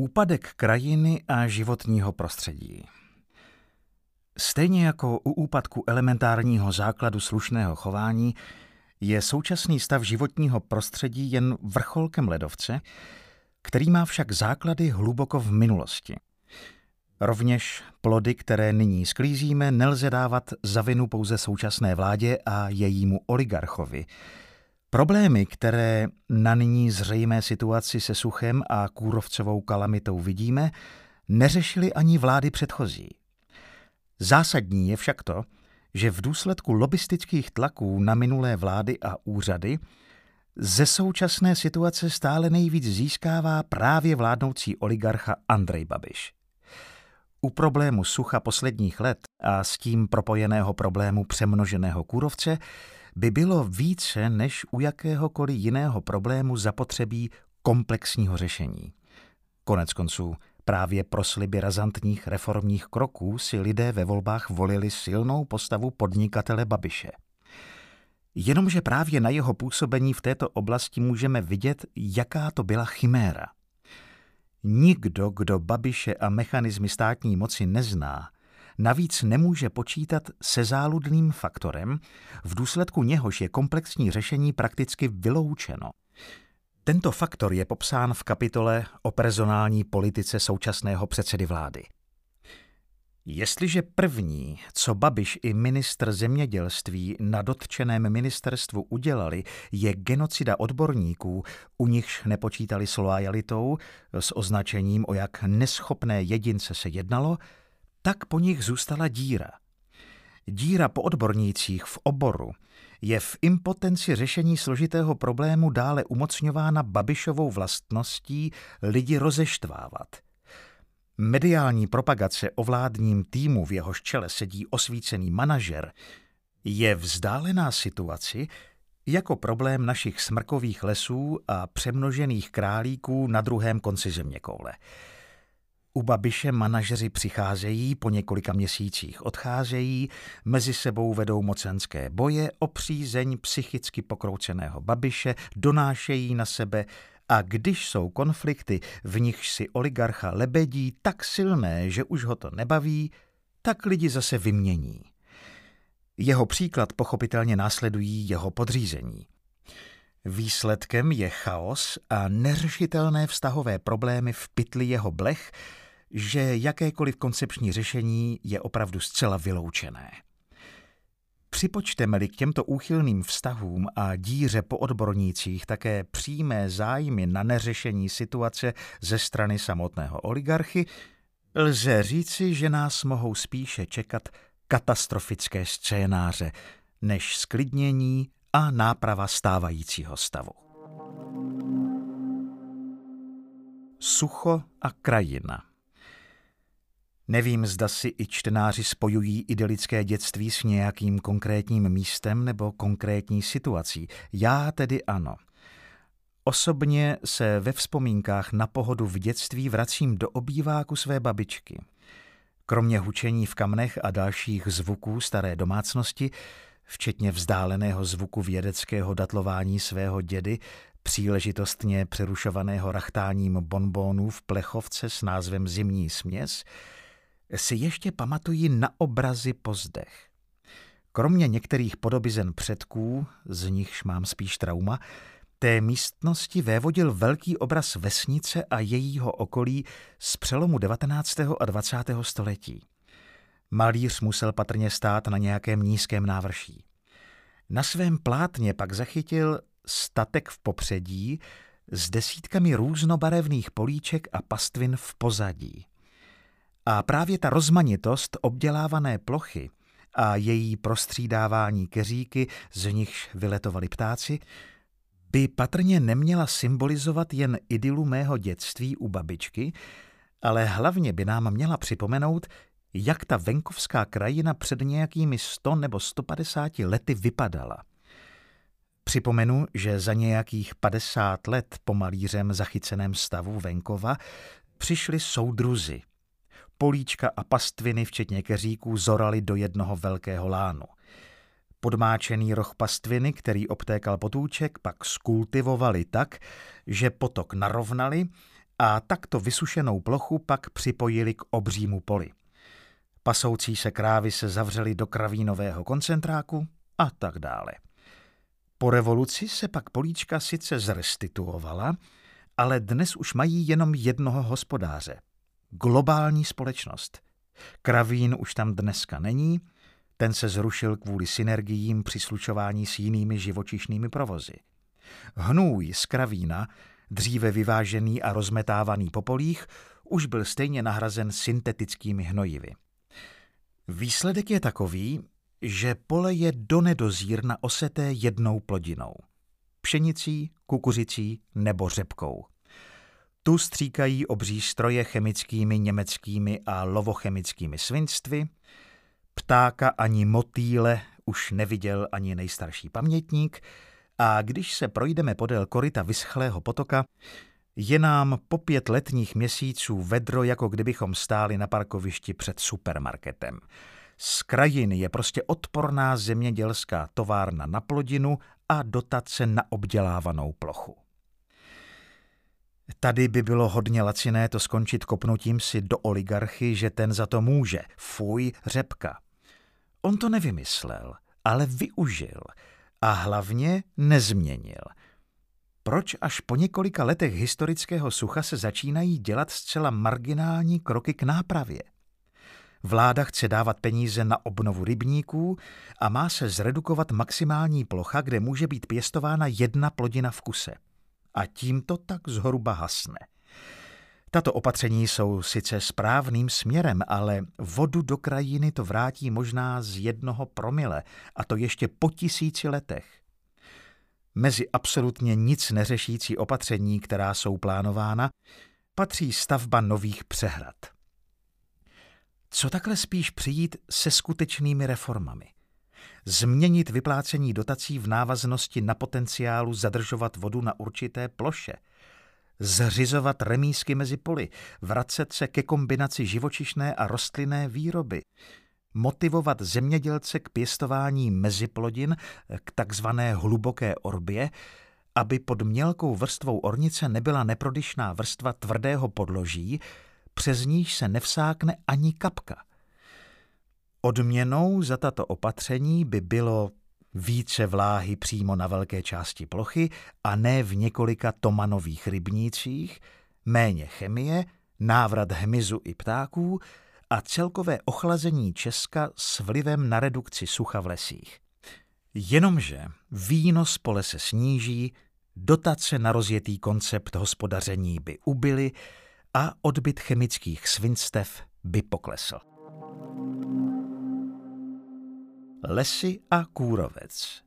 Úpadek krajiny a životního prostředí. Stejně jako u úpadku elementárního základu slušného chování, je současný stav životního prostředí jen vrcholkem ledovce, který má však základy hluboko v minulosti. Rovněž plody, které nyní sklízíme, nelze dávat za vinu pouze současné vládě a jejímu oligarchovi. Problémy, které na nyní zřejmé situaci se suchem a kůrovcovou kalamitou vidíme, neřešily ani vlády předchozí. Zásadní je však to, že v důsledku lobistických tlaků na minulé vlády a úřady ze současné situace stále nejvíc získává právě vládnoucí oligarcha Andrej Babiš. U problému sucha posledních let a s tím propojeného problému přemnoženého kůrovce by bylo více než u jakéhokoliv jiného problému zapotřebí komplexního řešení. Konec konců, právě pro sliby razantních reformních kroků si lidé ve volbách volili silnou postavu podnikatele Babiše. Jenomže právě na jeho působení v této oblasti můžeme vidět, jaká to byla chiméra. Nikdo, kdo Babiše a mechanizmy státní moci nezná, navíc nemůže počítat se záludným faktorem, v důsledku něhož je komplexní řešení prakticky vyloučeno. Tento faktor je popsán v kapitole o personální politice současného předsedy vlády. Jestliže první, co Babiš i ministr zemědělství na dotčeném ministerstvu udělali, je genocida odborníků, u nichž nepočítali s loajalitou, s označením, o jak neschopné jedince se jednalo, tak po nich zůstala díra. Díra po odbornících v oboru je v impotenci řešení složitého problému dále umocňována Babišovou vlastností lidi rozeštvávat. Mediální propagace o vládním týmu, v jehož čele sedí osvícený manažer, je vzdálená situaci jako problém našich smrkových lesů a přemnožených králíků na druhém konci zeměkoule. U Babiše manažeři přicházejí, po několika měsících odcházejí, mezi sebou vedou mocenské boje o přízeň psychicky pokrouceného Babiše, donášejí na sebe a když jsou konflikty, v nichž si oligarcha lebedí tak silné, že už ho to nebaví, tak lidi zase vymění. Jeho příklad pochopitelně následují jeho podřízení. Výsledkem je chaos a neřešitelné vztahové problémy v pytli jeho blech, že jakékoliv koncepční řešení je opravdu zcela vyloučené. Připočteme-li k těmto úchylným vztahům a díře po odbornících také přímé zájmy na neřešení situace ze strany samotného oligarchy, lze říci, že nás mohou spíše čekat katastrofické scénáře než sklidnění a náprava stávajícího stavu. Sucho a krajina – Nevím, zda si i čtenáři spojují idylické dětství s nějakým konkrétním místem nebo konkrétní situací. Já tedy ano. Osobně se ve vzpomínkách na pohodu v dětství vracím do obýváku své babičky. Kromě hučení v kamnech a dalších zvuků staré domácnosti, včetně vzdáleného zvuku vědeckého datlování svého dědy, příležitostně přerušovaného rachtáním bonbónů v plechovce s názvem Zimní směs, si ještě pamatuji na obrazy po zdech. Kromě některých podobizen předků, z nichž mám spíš trauma, té místnosti vévodil velký obraz vesnice a jejího okolí z přelomu 19. a 20. století. Malíř musel patrně stát na nějakém nízkém návrší. Na svém plátně pak zachytil statek v popředí s desítkami různobarevných políček a pastvin v pozadí. A právě ta rozmanitost obdělávané plochy a její prostřídávání keříky, z nichž vyletovali ptáci, by patrně neměla symbolizovat jen idylu mého dětství u babičky, ale hlavně by nám měla připomenout, jak ta venkovská krajina před nějakými 100 nebo 150 lety vypadala. Připomenu, že za nějakých 50 let po malířem zachyceném stavu venkova přišli soudruzi, políčka a pastviny, včetně keříků, zorali do jednoho velkého lánu. Podmáčený roh pastviny, který obtékal potůček, pak skultivovali tak, že potok narovnali a takto vysušenou plochu pak připojili k obřímu poli. Pasoucí se krávy se zavřely do kravínového koncentráku a tak dále. Po revoluci se pak políčka sice zrestituovala, ale dnes už mají jenom jednoho hospodáře. Globální společnost. Kravín už tam dneska není, ten se zrušil kvůli synergiím při slučování s jinými živočišnými provozy. Hnůj z kravína, dříve vyvážený a rozmetávaný po polích, už byl stejně nahrazen syntetickými hnojivy. Výsledek je takový, že pole je do nedozírna oseté jednou plodinou. Pšenicí, kukuřicí nebo řepkou. Tu stříkají obří stroje chemickými německými a lovochemickými svinstvy, ptáka ani motýle už neviděl ani nejstarší pamětník a když se projdeme podél koryta vyschlého potoka, je nám po pět letních měsíců vedro, jako kdybychom stáli na parkovišti před supermarketem. Z krajiny je prostě odporná zemědělská továrna na plodinu a dotace na obdělávanou plochu. Tady by bylo hodně laciné to skončit kopnutím si do oligarchy, že ten za to může. Fuj, řepka. On to nevymyslel, ale využil a hlavně nezměnil. Proč až po několika letech historického sucha se začínají dělat zcela marginální kroky k nápravě? Vláda chce dávat peníze na obnovu rybníků a má se zredukovat maximální plocha, kde může být pěstována jedna plodina v kuse. A tím to tak zhruba hasne. Tato opatření jsou sice správným směrem, ale vodu do krajiny to vrátí možná z jednoho promile, a to ještě po tisíci letech. Mezi absolutně nic neřešící opatření, která jsou plánována, patří stavba nových přehrad. Co takhle spíš přijít se skutečnými reformami? Změnit vyplácení dotací v návaznosti na potenciálu zadržovat vodu na určité ploše – zřizovat remísky mezi poli, vracet se ke kombinaci živočišné a rostlinné výroby, motivovat zemědělce k pěstování meziplodin, k takzvané hluboké orbě, aby pod mělkou vrstvou ornice nebyla neprodyšná vrstva tvrdého podloží, přes níž se nevsákne ani kapka. Odměnou za tato opatření by bylo více vláhy přímo na velké části plochy a ne v několika tomanových rybnících, méně chemie, návrat hmyzu i ptáků a celkové ochlazení Česka s vlivem na redukci sucha v lesích. Jenomže výnos pole se sníží, dotace na rozjetý koncept hospodaření by ubyly a odbyt chemických svinstev by poklesl. Lesy a kůrovec.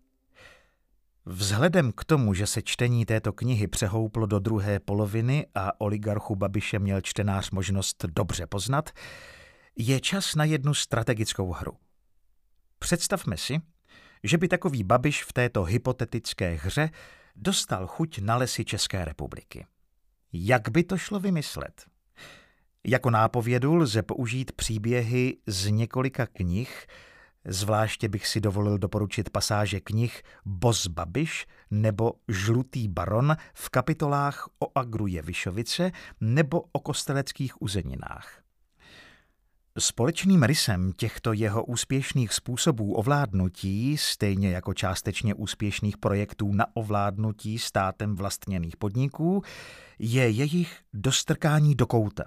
Vzhledem k tomu, že se čtení této knihy přehouplo do druhé poloviny a oligarchu Babiše měl čtenář možnost dobře poznat, je čas na jednu strategickou hru. Představme si, že by takový Babiš v této hypotetické hře dostal chuť na lesy České republiky. Jak by to šlo vymyslet? Jako nápovědu lze použít příběhy z několika knih, Zvláště bych si dovolil doporučit pasáže knih Bos Babiš nebo Žlutý baron v kapitolách o Agru Jevišovice nebo o kosteleckých uzeninách. Společným rysem těchto jeho úspěšných způsobů ovládnutí, stejně jako částečně úspěšných projektů na ovládnutí státem vlastněných podniků, je jejich dostrkání do kouta.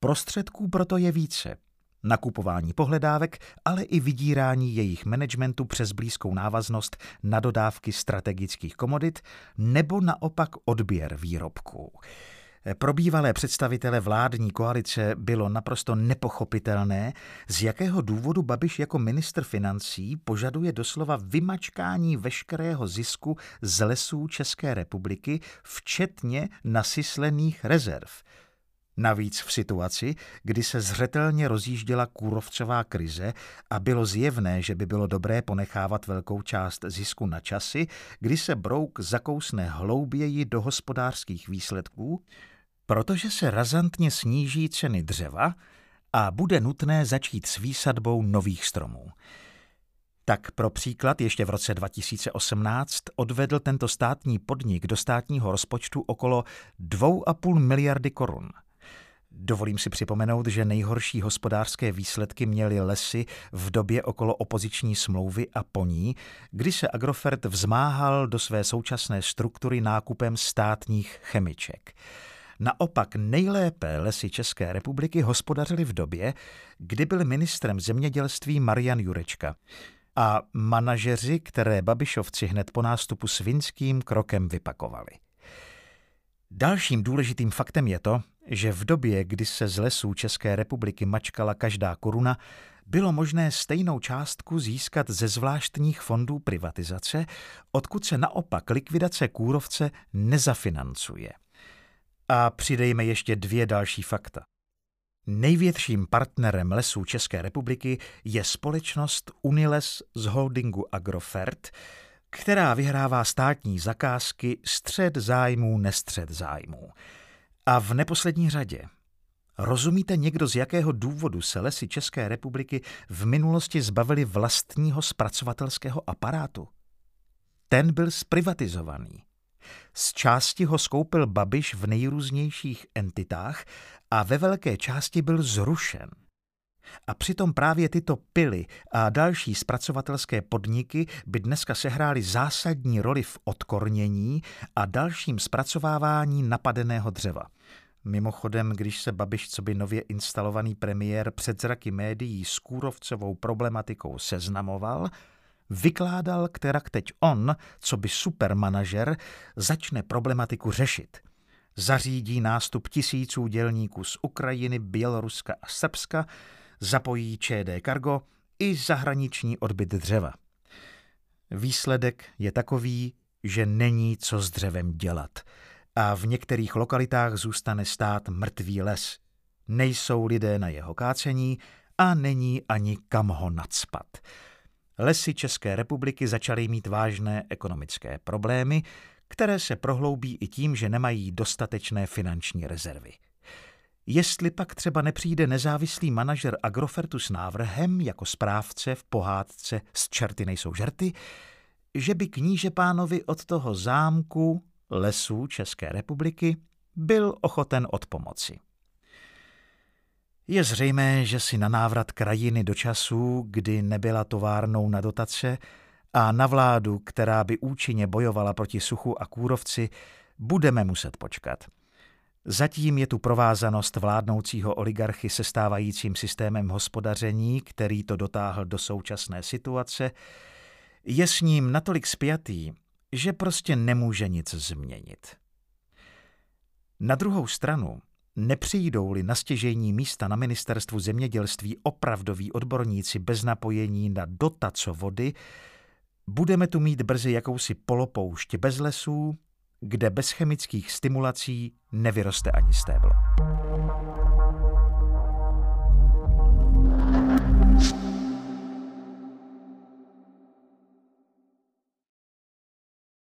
Prostředků proto je více – nakupování pohledávek, ale i vydírání jejich managementu přes blízkou návaznost na dodávky strategických komodit nebo naopak odběr výrobků. Pro bývalé představitele vládní koalice bylo naprosto nepochopitelné, z jakého důvodu Babiš jako ministr financí požaduje doslova vymačkání veškerého zisku z lesů České republiky, včetně nasyslených rezerv – Navíc v situaci, kdy se zřetelně rozjížděla kůrovcová krize a bylo zjevné, že by bylo dobré ponechávat velkou část zisku na časy, kdy se brouk zakousne hlouběji do hospodářských výsledků, protože se razantně sníží ceny dřeva a bude nutné začít s výsadbou nových stromů. Tak pro příklad ještě v roce 2018 odvedl tento státní podnik do státního rozpočtu okolo 2,5 miliardy korun. Dovolím si připomenout, že nejhorší hospodářské výsledky měly lesy v době okolo opoziční smlouvy a po ní, kdy se Agrofert vzmáhal do své současné struktury nákupem státních chemiček. Naopak nejlépe lesy České republiky hospodařily v době, kdy byl ministrem zemědělství Marian Jurečka a manažeři, které Babišovci hned po nástupu svinským krokem vypakovali. Dalším důležitým faktem je to, že v době, kdy se z lesů České republiky mačkala každá koruna, bylo možné stejnou částku získat ze zvláštních fondů privatizace, odkud se naopak likvidace kůrovce nezafinancuje. A přidejme ještě dvě další fakta. Největším partnerem lesů České republiky je společnost Uniles z holdingu Agrofert, která vyhrává státní zakázky střed zájmů, nestřed zájmů. A v neposlední řadě, rozumíte někdo, z jakého důvodu se lesy České republiky v minulosti zbavili vlastního zpracovatelského aparátu? Ten byl zprivatizovaný. Z části ho skoupil Babiš v nejrůznějších entitách a ve velké části byl zrušen. A přitom právě tyto pily a další zpracovatelské podniky by dneska sehrály zásadní roli v odkornění a dalším zpracovávání napadeného dřeva. Mimochodem, když se Babiš, co by nově instalovaný premiér před zraky médií s kůrovcovou problematikou seznamoval, vykládal, která teď on, co by supermanažer, začne problematiku řešit. Zařídí nástup tisíců dělníků z Ukrajiny, Běloruska a Srbska, zapojí ČD Cargo i zahraniční odbyt dřeva. Výsledek je takový, že není co s dřevem dělat a v některých lokalitách zůstane stát mrtvý les. Nejsou lidé na jeho kácení a není ani kam ho nadspat. Lesy České republiky začaly mít vážné ekonomické problémy, které se prohloubí i tím, že nemají dostatečné finanční rezervy. Jestli pak třeba nepřijde nezávislý manažer Agrofertu s návrhem jako správce v pohádce z čerty nejsou žerty, že by kníže pánovi od toho zámku lesů České republiky byl ochoten od pomoci. Je zřejmé, že si na návrat krajiny do časů, kdy nebyla továrnou na dotace a na vládu, která by účinně bojovala proti suchu a kůrovci, budeme muset počkat – Zatím je tu provázanost vládnoucího oligarchy se stávajícím systémem hospodaření, který to dotáhl do současné situace, je s ním natolik spjatý, že prostě nemůže nic změnit. Na druhou stranu, nepřijdou-li na stěžení místa na ministerstvu zemědělství opravdoví odborníci bez napojení na dotacovody, budeme tu mít brzy jakousi polopoušť bez lesů, kde bez chemických stimulací nevyroste ani stéblo.